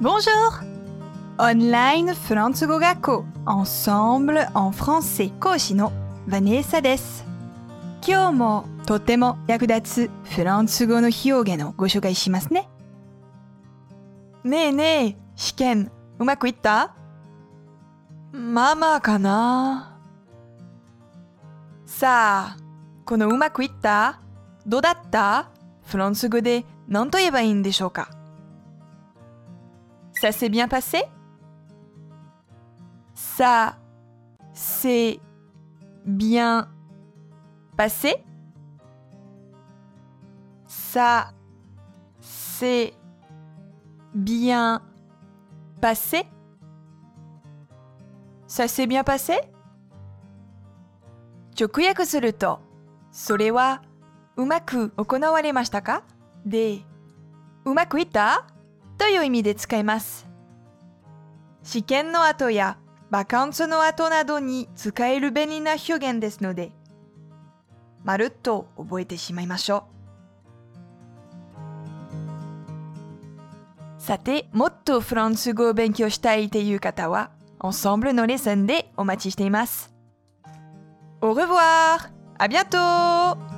Bonjour! Online フランス語学校 Ensemble en français. 講師のヴァネーサです。今日もとても役立つフランス語の表現をご紹介しますね。ねえねえ、試験うまくいったまあまあかな。さあ、このうまくいったどうだったフランス語で何と言えばいいんでしょうか Ça s'est bien passé Ça s'est bien passé Ça s'est bien passé Ça s'est bien passé 直訳すると、それはうまく行われましたかで、うまくいった という意味で使います。試験の後やバカンスの後などに使える便利な表現ですので、まるっと覚えてしまいましょう。さて、もっとフランス語を勉強したいという方は、Ensemble のレッスンでお待ちしています。Au revoir! À bientôt!